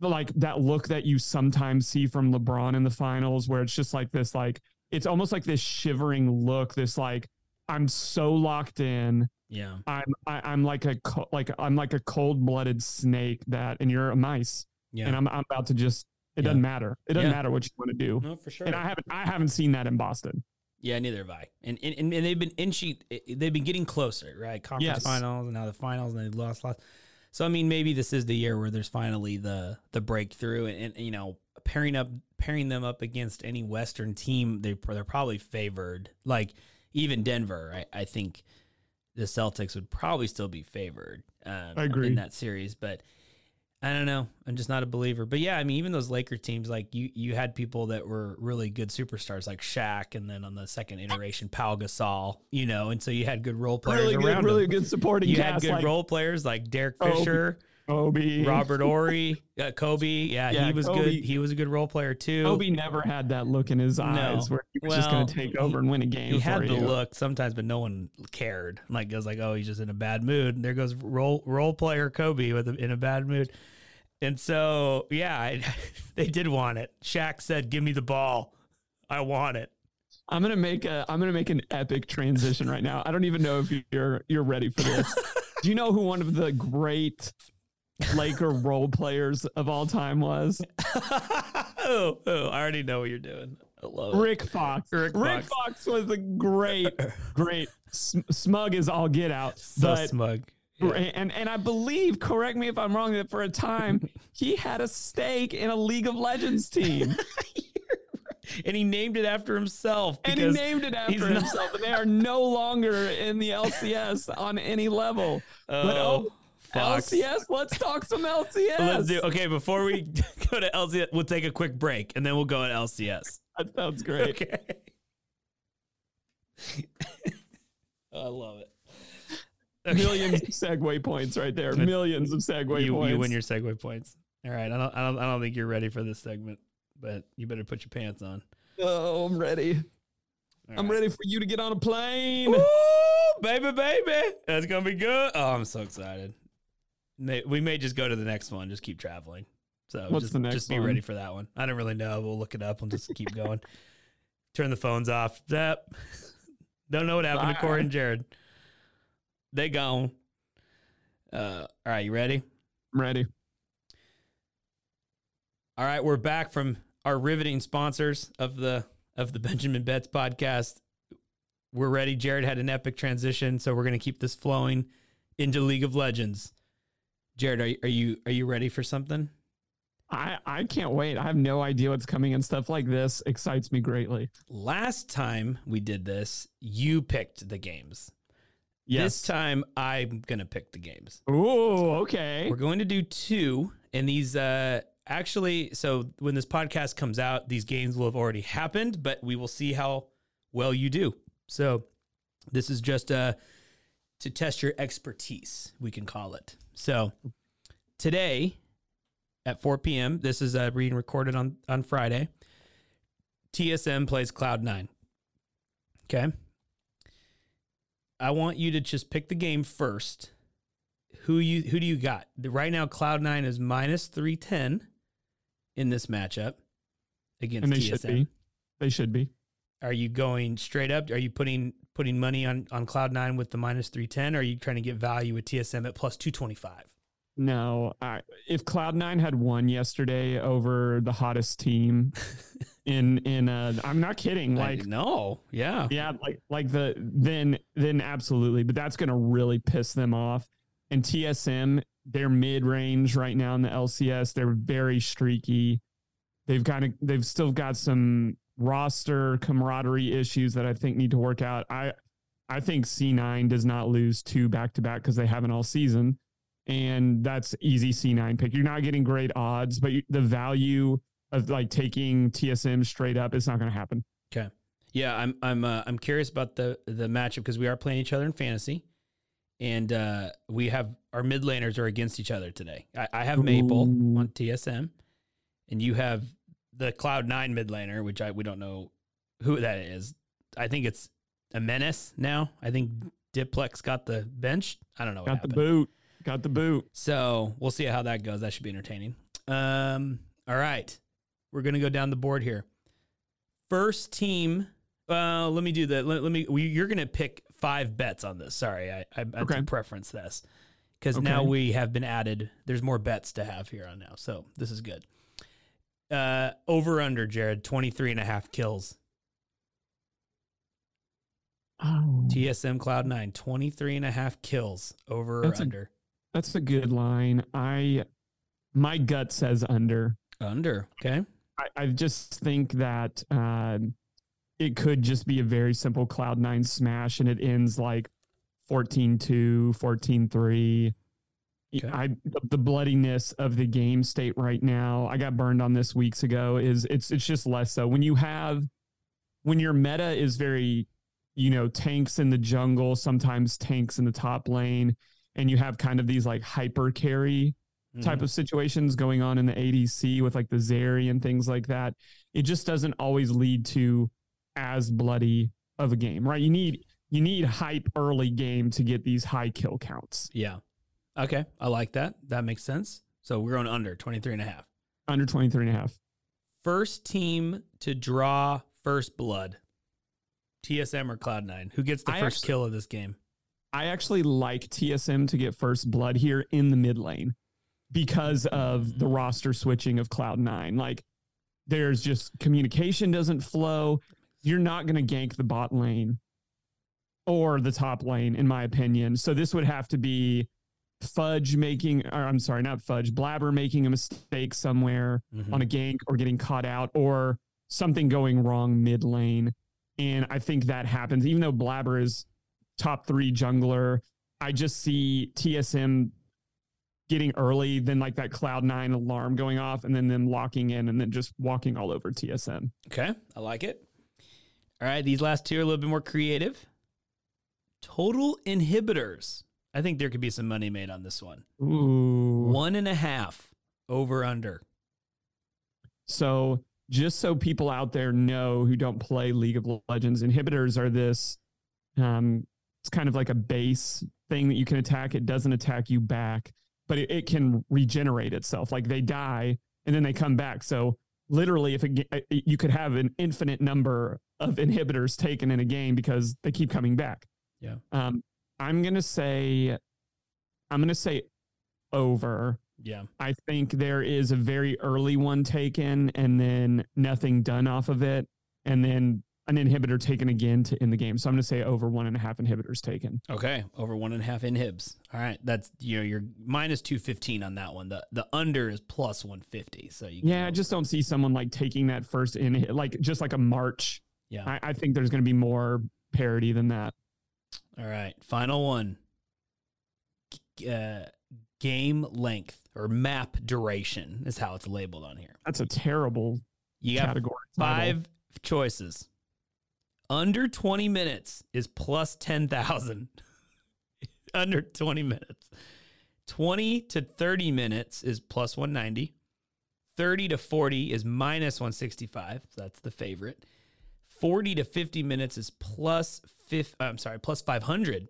like that look that you sometimes see from LeBron in the finals, where it's just like this, like, it's almost like this shivering look, this like, I'm so locked in. Yeah. I'm I, am i am like a like I'm like a cold blooded snake that, and you're a mice. Yeah. And I'm I'm about to just. It yeah. doesn't matter. It doesn't yeah. matter what you want to do. No, for sure. And I haven't I haven't seen that in Boston. Yeah, neither have I. And and, and they've been inching. They've been getting closer, right? Conference yes. finals and now the finals, and they lost lost. So I mean, maybe this is the year where there's finally the the breakthrough, and, and you know, pairing up pairing them up against any Western team, they they're probably favored. Like even Denver, I, I think the Celtics would probably still be favored. Um, I agree in that series, but I don't know. I'm just not a believer. But yeah, I mean, even those Laker teams, like you, you had people that were really good superstars, like Shaq, and then on the second iteration, Pau Gasol. You know, and so you had good role players really around. Good, really them. good supporting. You cast, had good like, role players like Derek oh, Fisher. Kobe, Robert Horry, uh, Kobe. Yeah, yeah, he was Kobe, good. He was a good role player too. Kobe never had that look in his eyes no. where he was well, just going to take over and win a game. He had the look sometimes, but no one cared. Like it was like, oh, he's just in a bad mood. And there goes role role player Kobe with a, in a bad mood. And so, yeah, I, they did want it. Shaq said, "Give me the ball. I want it." I'm gonna make a I'm gonna make an epic transition right now. I don't even know if you're you're ready for this. Do you know who one of the great Laker role players of all time was? oh, oh, I already know what you're doing. Rick Fox. Rick, Rick Fox. Fox. was a great, great smug as all get out. So smug. Yeah. And and I believe, correct me if I'm wrong, that for a time he had a stake in a League of Legends team. and he named it after himself. And he named it after himself. and they are no longer in the LCS on any level. Oh, but, oh Fox. LCS. Let's talk some LCS. Let's do. Okay, before we go to LCS, we'll take a quick break and then we'll go at LCS. That sounds great. Okay. I love it. Okay. Millions of segue points right there. Millions of segue you, points. You win your segue points. All right. I don't, I don't. I don't think you're ready for this segment, but you better put your pants on. Oh, I'm ready. All I'm ready for you to get on a plane. Ooh, baby, baby. That's gonna be good. Oh, I'm so excited. We may just go to the next one. Just keep traveling. So What's just, the next just be one? ready for that one. I don't really know. We'll look it up. We'll just keep going. Turn the phones off. Zap. Don't know what happened Bye. to Corey and Jared. They gone. Uh, all right, you ready? I'm ready. All right, we're back from our riveting sponsors of the of the Benjamin Bets podcast. We're ready. Jared had an epic transition, so we're going to keep this flowing into League of Legends. Jared, are you, are you are you ready for something? I I can't wait. I have no idea what's coming and stuff like this excites me greatly. Last time we did this, you picked the games. Yes. This time I'm going to pick the games. Oh, okay. We're going to do two and these uh actually so when this podcast comes out, these games will have already happened, but we will see how well you do. So this is just uh to test your expertise, we can call it. So today at 4 p.m., this is uh, being recorded on, on Friday. TSM plays Cloud9. Okay. I want you to just pick the game first. Who you who do you got? Right now, Cloud9 is minus 310 in this matchup against and they TSM. should be. They should be. Are you going straight up? Are you putting putting money on on Cloud Nine with the minus three ten? Or are you trying to get value with TSM at plus two twenty five? No, I, if Cloud Nine had won yesterday over the hottest team in in uh, I'm not kidding. Like no, yeah, yeah, like like the then then absolutely, but that's going to really piss them off. And TSM, they're mid range right now in the LCS. They're very streaky. They've kind of they've still got some roster camaraderie issues that I think need to work out. I I think C9 does not lose two back to back because they haven't all season. And that's easy C9 pick. You're not getting great odds, but the value of like taking TSM straight up is not going to happen. Okay. Yeah, I'm I'm uh, I'm curious about the the matchup because we are playing each other in fantasy, and uh, we have our mid laners are against each other today. I, I have Maple Ooh. on TSM, and you have the Cloud Nine mid laner, which I we don't know who that is. I think it's a menace now. I think Diplex got the bench. I don't know. What Got happened. the boot. Got the boot. So we'll see how that goes. That should be entertaining. Um, all right, we're gonna go down the board here. First team. Uh, let me do that. Let, let me. We, you're gonna pick five bets on this. Sorry, I I, I Okay. preference this because now we have been added. There's more bets to have here on now, so this is good. Uh, over under Jared 23 and a half kills. Oh, TSM Cloud 9 23 and a half kills over That's or a- under. that's a good line. I my gut says under. Under. Okay. I, I just think that uh, it could just be a very simple Cloud Nine smash and it ends like 14 2, 14 3. Okay. I the, bloodiness of the game state right now. I got burned on this weeks ago. Is it's it's just less so when you have when your meta is very you know tanks in the jungle, sometimes tanks in the top lane, and you have kind of these like hyper carry type Mhm. of situations going on in the ADC with like the Zeri and things like that. It just doesn't always lead to as bloody of a game, right? You need you need hype early game to get these high kill counts. Yeah. Okay. I like that. That makes sense. So we're going under 23 and a half. Under 23 and a half. First team to draw first blood. TSM or Cloud9? Who gets the I first actually- kill of this game? I actually like TSM to get first blood here in the mid lane because of the mm-hmm. roster switching of Cloud9. Like there's just communication doesn't flow. You're not going to gank the bot lane or the top lane, in my opinion. So this would have to be Fudge making, or I'm sorry, not Fudge, Blaber making a mistake somewhere Mhm. on a gank or getting caught out or something going wrong mid lane. And I think that happens, even though Blaber is top three jungler. I just see TSM getting early, then like that Cloud Nine alarm going off, and then them locking in and then just walking all over TSM. Okay. I like it. All right. These last two are a little bit more creative. Total inhibitors. I think there could be some money made on this one. Ooh. One and a half over under. So just so people out there know who don't play League of Legends, inhibitors are this um it's kind of like a base thing that you can attack. It doesn't attack you back, but it, it can regenerate itself. Like they die and then they come back. So literally if it, uh, you could have an infinite number of inhibitors taken in a game because they keep coming back. Yeah. Um I'm going to say I'm going to say over. Yeah. I think there is a very early one taken and then nothing done off of it, and then an inhibitor taken again to end the game. So I'm going to say over one and a half inhibitors taken. Okay, over one and a half inhibs. All right, that's you know you're minus two fifteen on that one. The the under is plus one fifty. So you Yeah, I just don't see someone like taking that first in like just like a march. yeah. I, I think there's going to be more parity than that. All right, final one. Uh, game length or map duration is how it's labeled on here. That's a terrible You got category. title. five choices. Under twenty minutes is plus ten thousand. under 20 minutes. 20 to 30 minutes is plus 190. 30 to 40 is minus 165. So that's the favorite. 40 to 50 minutes is plus fifth, I'm sorry, plus 500.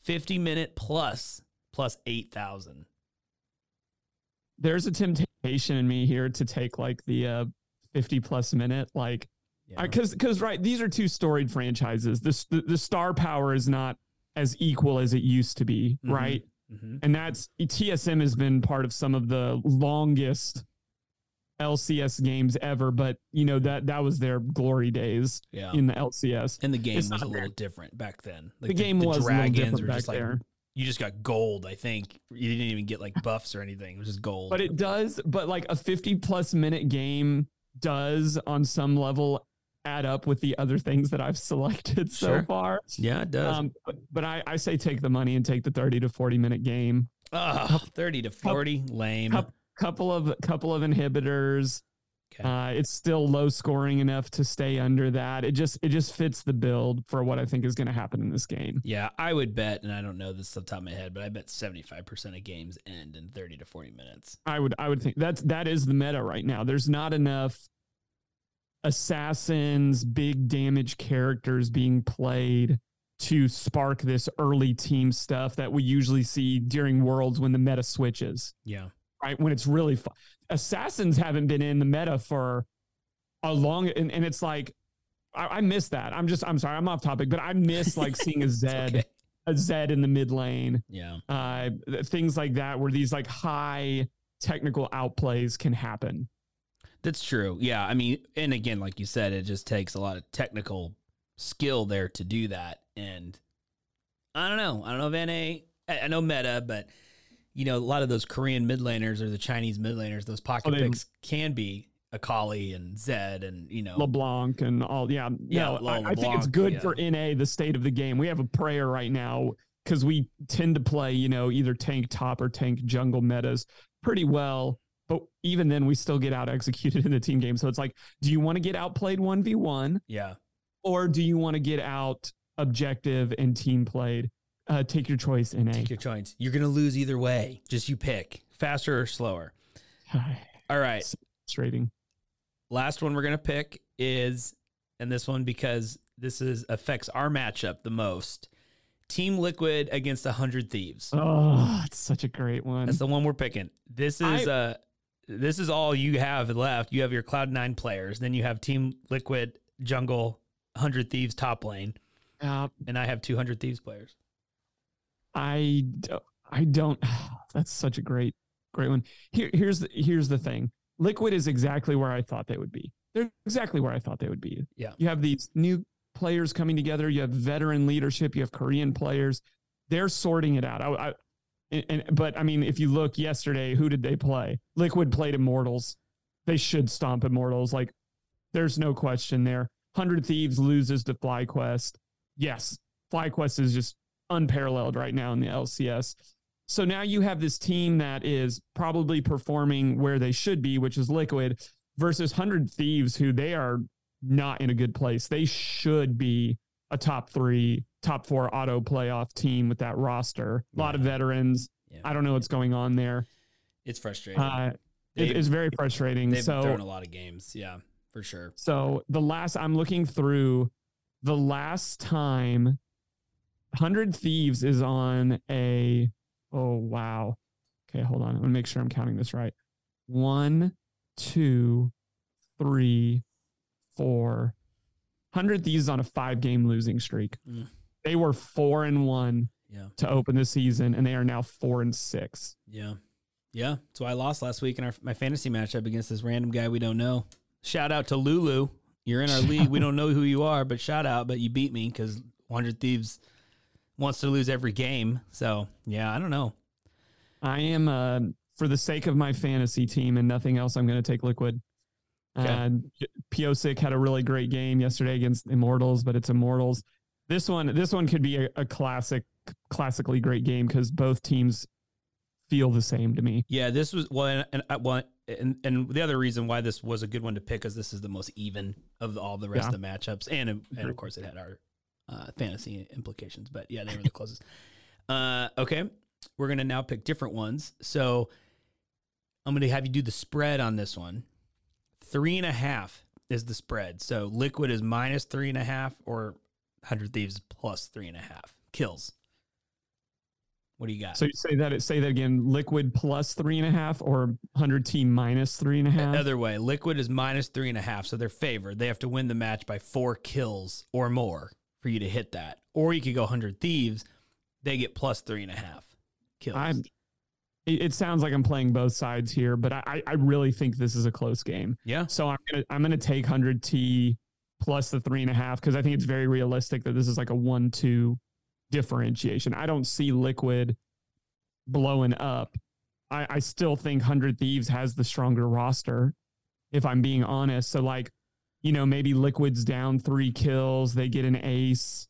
50 minute plus plus 8,000. There's a temptation in me here to take like the uh, 50 plus minute, like, because, yeah. because, right, these are two storied franchises. This, the, the star power is not as equal as it used to be, mm-hmm. right? Mm-hmm. And that's TSM has been part of some of the longest LCS games ever, but you know that that was their glory days yeah. in the LCS. And the game it's was a little different back then. Like the, the game the was dragons were just like there. you just got gold. I think you didn't even get like buffs or anything. It was just gold. But it does. But like a fifty plus minute game does on some level add up with the other things that I've selected so sure. far. Yeah, it does. Um, but, but I, I, say take the money and take the 30 to 40 minute game. Oh, 30 to 40, lame couple of couple of inhibitors. Okay. Uh, it's still low scoring enough to stay under that. It just it just fits the build for what I think is going to happen in this game. Yeah, I would bet, and I don't know this off the top of my head, but I bet seventy five percent of games end in thirty to forty minutes. I would I would think that's that is the meta right now. There's not enough assassins, big damage characters being played to spark this early team stuff that we usually see during worlds when the meta switches. Yeah right? When it's really fun. Assassins haven't been in the meta for a long, and, and it's like, I, I, miss that. I'm just, I'm sorry, I'm off topic, but I miss like seeing a Zed, okay. a Zed in the mid lane. Yeah. Uh, things like that, where these like high technical outplays can happen. That's true. Yeah. I mean, and again, like you said, it just takes a lot of technical skill there to do that. And I don't know. I don't know, Van I know meta, but you know, a lot of those Korean mid laners or the Chinese mid laners, those pocket oh, picks can be Akali and Zed and you know LeBlanc and all. Yeah, yeah. No, I, I, think it's good yeah. for NA the state of the game. We have a prayer right now because we tend to play you know either tank top or tank jungle metas pretty well. But even then, we still get out executed in the team game. So it's like, do you want to get outplayed one v one? Yeah. Or do you want to get out objective and team played? Uh, take your choice in A. Take your choice. You're gonna lose either way. Just you pick faster or slower. All right. Trading. Last one we're gonna pick is, and this one because this is affects our matchup the most. Team Liquid against hundred thieves. Oh, it's such a great one. That's the one we're picking. This is I, uh this is all you have left. You have your Cloud Nine players, then you have Team Liquid Jungle, Hundred Thieves top lane, uh, and I have two hundred Thieves players. I I don't. That's such a great great one. Here here's the, here's the thing. Liquid is exactly where I thought they would be. They're exactly where I thought they would be. Yeah. You have these new players coming together. You have veteran leadership. You have Korean players. They're sorting it out. I, I and, and, but I mean, if you look yesterday, who did they play? Liquid played Immortals. They should stomp Immortals. Like, there's no question there. Hundred Thieves loses to FlyQuest. Yes, FlyQuest is just unparalleled right now in the LCS. So now you have this team that is probably performing where they should be, which is Liquid, versus 100 Thieves, who they are not in a good place. They should be a top three, top four auto playoff team with that roster. A lot of veterans. Yeah. I don't know what's going on there. It's frustrating. Uh, it is very frustrating. They've so, thrown a lot of games. Yeah, for sure. So the last I'm looking through the last time Hundred Thieves is on a. Oh wow. Okay, hold on. I'm gonna make sure I'm counting this right. One, two, three, four. Hundred Thieves on a five game losing streak. Mm. They were four and one yeah. to open the season, and they are now four and six. Yeah. Yeah. So I lost last week in our my fantasy matchup against this random guy we don't know. Shout out to Lulu. You're in our league. We don't know who you are, but shout out. But you beat me because 100 Thieves wants to lose every game. So yeah, I don't know. I am uh, for the sake of my fantasy team and nothing else. I'm going to take Liquid. Okay. Uh, Pyosik had a really great game yesterday against Immortals, but it's Immortals. This one, this one could be a, a classic, classically great game because both teams feel the same to me. Yeah, this was well, and, and, uh, well, and, and the other reason why this was a good one to pick is this is the most even of all the rest yeah. of the matchups, and and of course it had our uh, fantasy implications. But yeah, they were the closest. Uh, okay, we're gonna now pick different ones. So I'm gonna have you do the spread on this one. Three and a half is the spread. So liquid is minus three and a half, or hundred thieves plus three and a half kills. What do you got? So you say that say that again. Liquid plus three and a half, or hundred team minus three and a half. Other way, liquid is minus three and a half, so they're favored. They have to win the match by four kills or more for you to hit that. Or you could go hundred thieves. They get plus three and a half kills. I'm, it, it sounds like I'm playing both sides here, but I, I really think this is a close game. yeah. So I'm gonna I'm gonna take hundred T plus the three and a half because I think it's very realistic that this is like a one two differentiation. I don't see liquid blowing up. I, I still think hundred thieves has the stronger roster, if I'm being honest. So like, you know, maybe liquid's down three kills, they get an ace,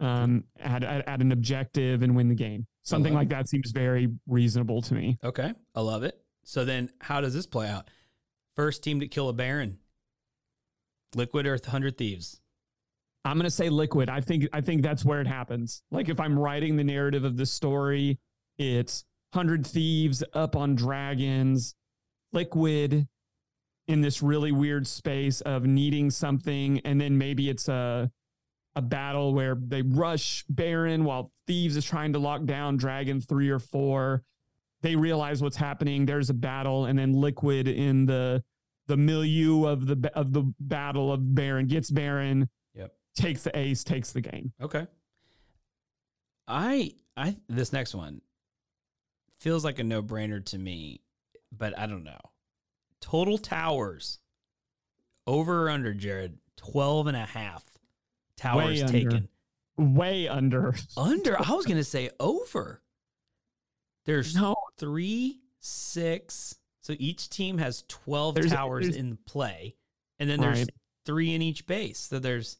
um, at, at, at an objective and win the game. Something like that seems very reasonable to me. Okay, I love it. So then, how does this play out? First team to kill a Baron, Liquid or Hundred Thieves. I'm gonna say liquid. I think I think that's where it happens. Like if I'm writing the narrative of the story, it's hundred thieves up on dragons, liquid in this really weird space of needing something, and then maybe it's a a battle where they rush Baron while Thieves is trying to lock down Dragon three or four. They realize what's happening. There's a battle, and then Liquid in the the milieu of the of the battle of Baron gets Baron Yep. takes the ace, takes the game. Okay. I I this next one feels like a no-brainer to me, but I don't know. Total towers over or under Jared 12 and a half towers Way under. taken. Way under. Under. I was going to say over. There's No, 3 6 so each team has 12 There's- towers there's- in play and then there's Right. 3 in each base. So there's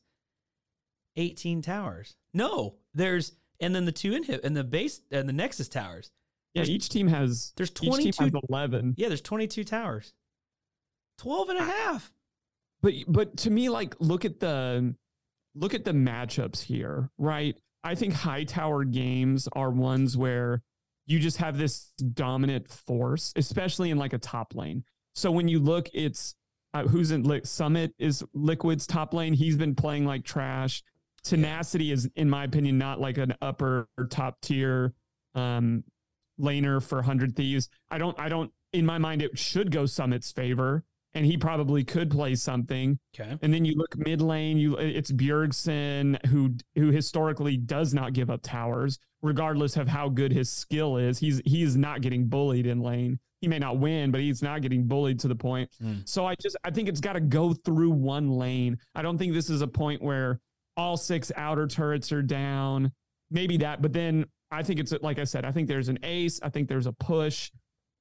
18 towers. No, there's and then the two in hit and the base and the Nexus towers. yeah, each team has There's each 22 has 11. Yeah, there's 22 towers. 12 and a half. But but to me like look at the look at the matchups here, right? I think high tower games are ones where you just have this dominant force, especially in like a top lane. So when you look, it's uh, who's in li- Summit is Liquid's top lane. He's been playing like trash. Tenacity is, in my opinion, not like an upper top tier um, laner for Hundred Thieves. I don't, I don't. In my mind, it should go Summit's favor, and he probably could play something. Okay. And then you look mid lane, you it's Bjergsen who who historically does not give up towers, regardless of how good his skill is. He's he is not getting bullied in lane. He may not win, but he's not getting bullied to the point. Mm. So I just I think it's got to go through one lane. I don't think this is a point where all six outer turrets are down. Maybe that, but then I think it's like I said, I think there's an ace, I think there's a push,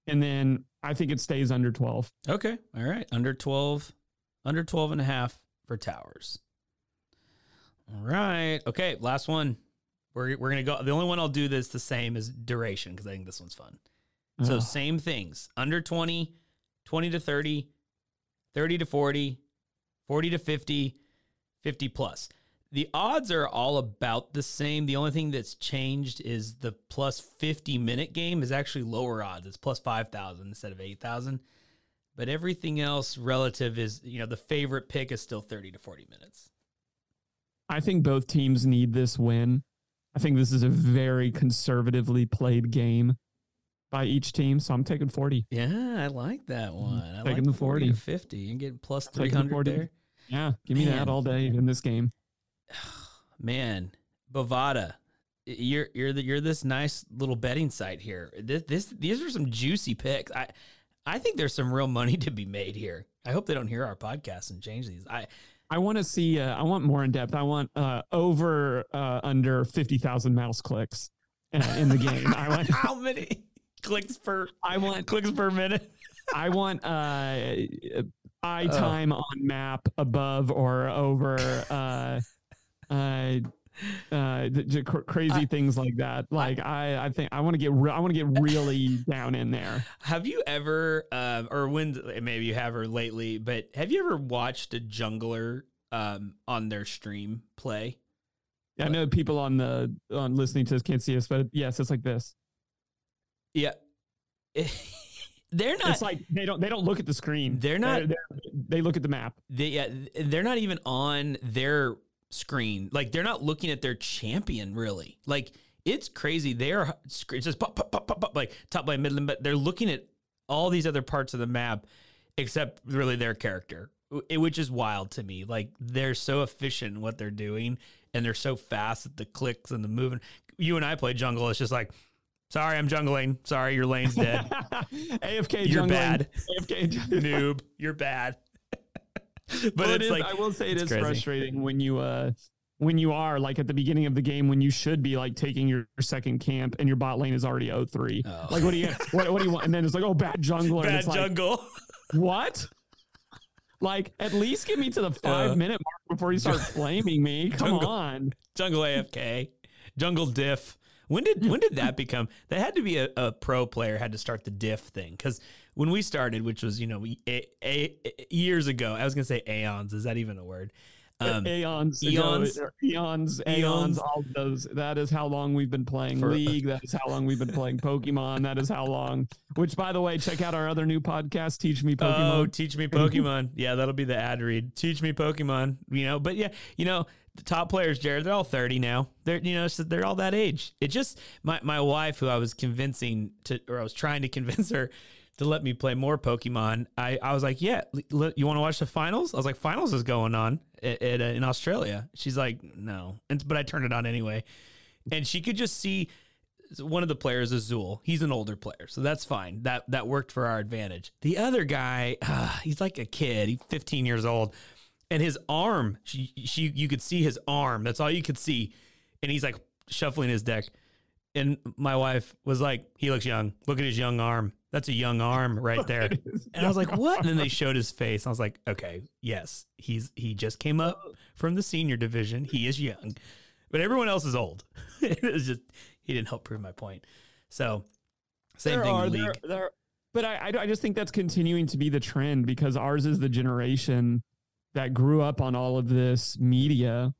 and then I think it stays under 12. Okay. All right. Under 12, under 12 and a half for towers. All right. Okay. Last one. We're, we're going to go. The only one I'll do this the same is duration because I think this one's fun. So Ugh. same things under 20, 20 to 30, 30 to 40, 40 to 50, 50 plus. The odds are all about the same. The only thing that's changed is the plus 50 minute game is actually lower odds. It's plus 5,000 instead of 8,000. But everything else relative is, you know, the favorite pick is still 30 to 40 minutes. I think both teams need this win. I think this is a very conservatively played game by each team. So I'm taking 40. Yeah, I like that mm-hmm. one. I Taking like the 40 40. 50 and getting plus Taking 300 40. there. Yeah, give me Man. that all day in this game. Man, Bovada, you're you're the, you're this nice little betting site here. This, this these are some juicy picks. I I think there's some real money to be made here. I hope they don't hear our podcast and change these. I I want to see. Uh, I want more in depth. I want uh, over uh, under fifty thousand mouse clicks uh, in the game. I want. how many clicks per I want. clicks per minute? I want uh, eye Oh. time on map above or over. Uh, uh, th- cr- crazy I- things like that. Like I, I think I want to get. Re- I want to get really down in there. Have you ever, um, or when maybe you have or lately, but have you ever watched a jungler um, on their stream play? I know people on the on listening to this can't see us, but yes, it's like this. Yeah. they're not It's like they don't they don't look at the screen. They're not- They're- they look at the map. they yeah, they're not even on their screen. Like they're not looking at their champion really. Like it's crazy. They're it's just pop pop pop pop, pop like top line mid lane, but they're looking at all these other parts of the map except really their character, wh- which is wild to me. Like they're so efficient in what they're doing and they're so fast at the clicks and the moving. You and I play jungle. It's just like, sorry, I'm jungling. Sorry, your lane's dead. AFK You're jungling, bad. AFK. Noob, you're bad. but Well, it it's like I will say it's crazy. frustrating when you uh when you are like at the beginning of the game when you should be like taking your, second camp and your bot lane is already 0-3. Oh. Like what do you what, what do you want? And then it's like, oh bad jungler. and bad it's like, jungle. what? Like at least get me to the five Uh, minute mark before you start flaming me. Come Jungle- on. jungle AFK, jungle diff. When did when did that become? That had to be a, a pro player had to start the diff thing because when we started, which was you know a, a, years ago, I was gonna say aeons. Is that even a word? Um, Aeons, eons. no, eons, Eons. aeons, all those. That is how long we've been playing For- League. That is how long we've been playing Pokemon. That is how long. Which, by the way, check out our other new podcast, Teach Me Pokemon. Oh, teach me Pokemon. yeah, that'll be the ad read. Teach me Pokemon. You know, but yeah, you know, the top players, Jared, they're all thirty now. They're you know, so they're all that age. It just my my wife, who I was convincing to, or I was trying to convince her to let me play more Pokemon. I I was like, yeah, l- you want to watch the finals? I was like, finals is going on at, at, uh, in Australia. She's like, no, and but I turned it on anyway, and she could just see one of the players is Zool. He's an older player, so that's fine. That that worked for our advantage. The other guy, ah, he's like a kid. He's 15 years old, and his arm, she, she, you could see his arm. That's all you could see, and he's like shuffling his deck. And my wife was like, "He looks young. Look at his young arm. That's a young arm right there." And I was like, "What?" And then they showed his face. I was like, "Okay, yes, he's he just came up from the senior division. He is young, but everyone else is old." it was just he didn't help prove my point. So same there thing are, in there, league. there, but I, I, just think that's continuing to be the trend because ours is the generation that grew up on all of this media,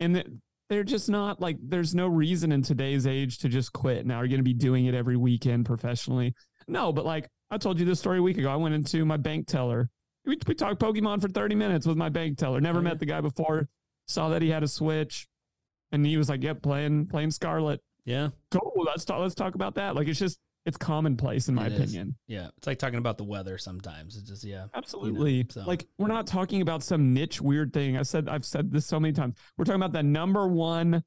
and th- they're just not like. There's no reason in today's age to just quit. Now you're going to be doing it every weekend professionally. No, but like I told you this story a week ago. I went into my bank teller. We, we talked Pokemon for 30 minutes with my bank teller. Never met the guy before. Saw that he had a Switch, and he was like, "Yep, playing playing Scarlet." Yeah, cool. Let's talk. Let's talk about that. Like it's just it's commonplace in my It is. opinion. yeah. It's like talking about the weather sometimes. It's just yeah. Absolutely. so- Like we're not talking about some niche weird thing. I said I've said this so many times. We're talking about the number one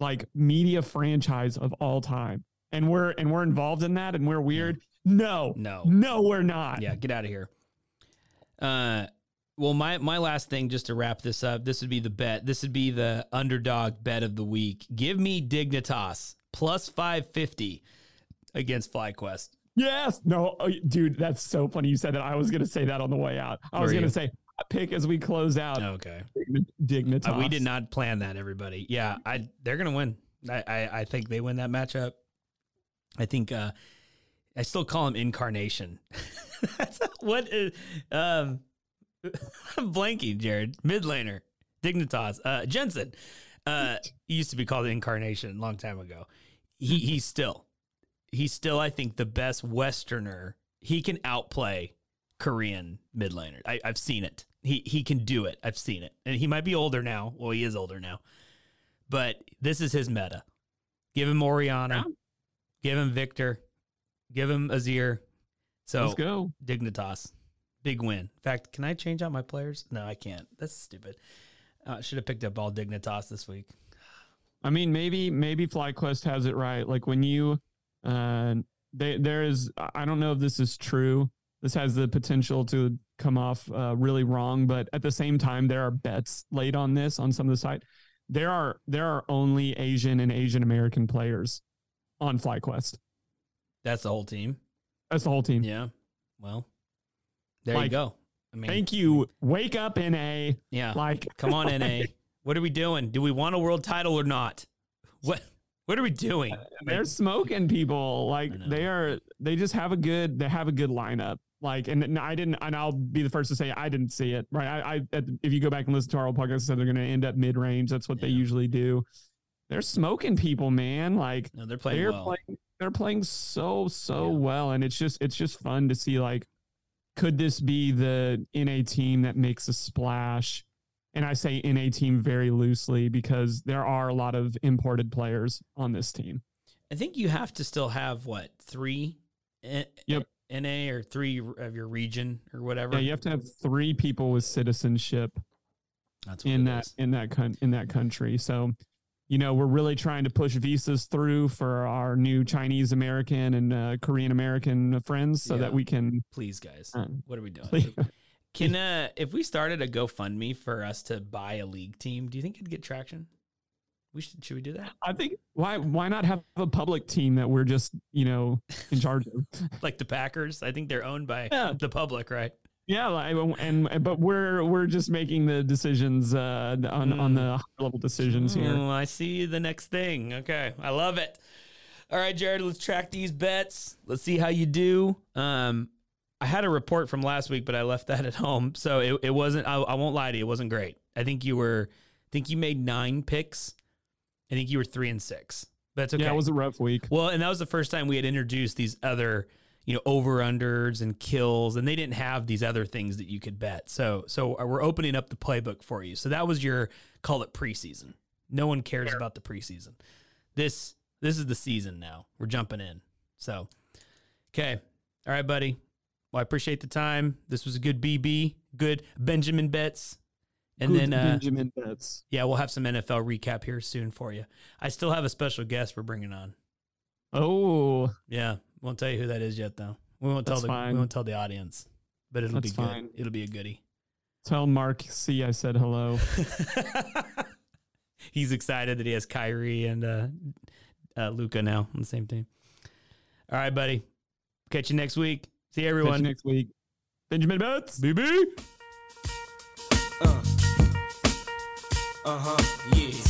like media franchise of all time. And we're and we're involved in that and we're weird. No. No. No, we're not. Yeah, get out of here. Uh, well, my my last thing, just to wrap this up, this would be the bet. This would be the underdog bet of the week. Give me Dignitas plus five fifty against FlyQuest. Yes. No, oh, dude, that's so funny. You said that. I was gonna say that on the way out. I was gonna say pick as we close out. Okay, Dignitas. Uh, we did not plan that. Everybody, yeah, I they're gonna win. I, I I think they win that matchup. I think uh, I still call him Incarnation. That's what is um. I'm blanking, Jared. Mid laner, Dignitas, uh, Jensen. Uh, he used to be called Incarnation a long time ago. He he's still, he's still. I think the best Westerner. He can outplay Korean mid laner. I, I've seen it. He he can do it. I've seen it, and he might be older now. Well, he is older now, but this is his meta. Give him Orianna, Yeah. give him Viktor, give him Azir. So Let's go. Dignitas. Big win. In fact, can I change out my players? No, I can't. That's stupid. Uh, should have picked up all Dignitas this week. I mean, maybe maybe FlyQuest has it right. Like when you, uh, they there is. I don't know if this is true. This has the potential to come off uh, really wrong, but at the same time, there are bets laid on this on some of the site. There are there are only Asian and Asian American players on FlyQuest. That's the whole team. That's the whole team. Yeah. Well, there you go. I mean, Thank you. Wake up, NA. Yeah. Like, Come on, NA. What are we doing? Do we want a world title or not? What What are we doing? they're smoking people like they are they just have a good they have a good lineup like and, i didn't and i'll be the first to say i didn't see it right i, I at, if you go back and listen to our old podcast I said they're going to end up mid-range that's what they usually do they're smoking people, man. Like No, they're playing they're well. playing they're playing so so Yeah. well and it's just it's just fun to see like could this be the NA team that makes a splash and I say NA team very loosely because there are a lot of imported players on this team. I think you have to still have what three, eh, Yep. Eh, NA or three of your region or whatever. Yeah, you have to have 3 people with citizenship in that is. in that coun- in that country. So, you know, we're really trying to push visas through for our new Chinese American and uh, Korean American friends so Yeah. that we can Please, guys, uh, what are we doing? please- Can uh, if we started a GoFundMe for us to buy a league team, do you think it'd get traction? We should. Should we do that? I think why why not have a public team that we're just you know in charge of? Like the Packers, I think they're owned by Yeah. the public, right? Yeah, like, and but we're we're just making the decisions uh, on on the high level decisions here. Oh, I see the next thing. Okay, I love it. All right, Jared, let's track these bets. Let's see how you do. Um, I had a report from last week, but I left that at home, so it, it wasn't. I, I won't lie to you, it wasn't great. I think you were. I think you made nine picks. I think you were three and six. But it's okay. Yeah, it was a rough week. Well, and that was the first time we had introduced these other, you know, over unders and kills, and they didn't have these other things that you could bet. So, so we're opening up the playbook for you. So that was your call it preseason. No one cares about the preseason. This this is the season now. We're jumping in. So, okay, all right, buddy. Well, I appreciate the time. This was a good BB, good Benjamin bets, and Good then uh, Benjamin Bets. yeah, we'll have some NFL recap here soon for you. I still have a special guest we're bringing on. Oh, Yeah, won't tell you who that is yet, though. We won't tell That's the fine. we won't tell the audience, but it'll That's be good. fine. It'll be a goodie. tell Mark C I said hello. He's excited that he has Kyrie and uh, uh, Luka now on the same team. All right, buddy. Catch you next week. See you, Catch everyone. you next week. Benjamin Bets. BB. Uh. Uh-huh. Yeah.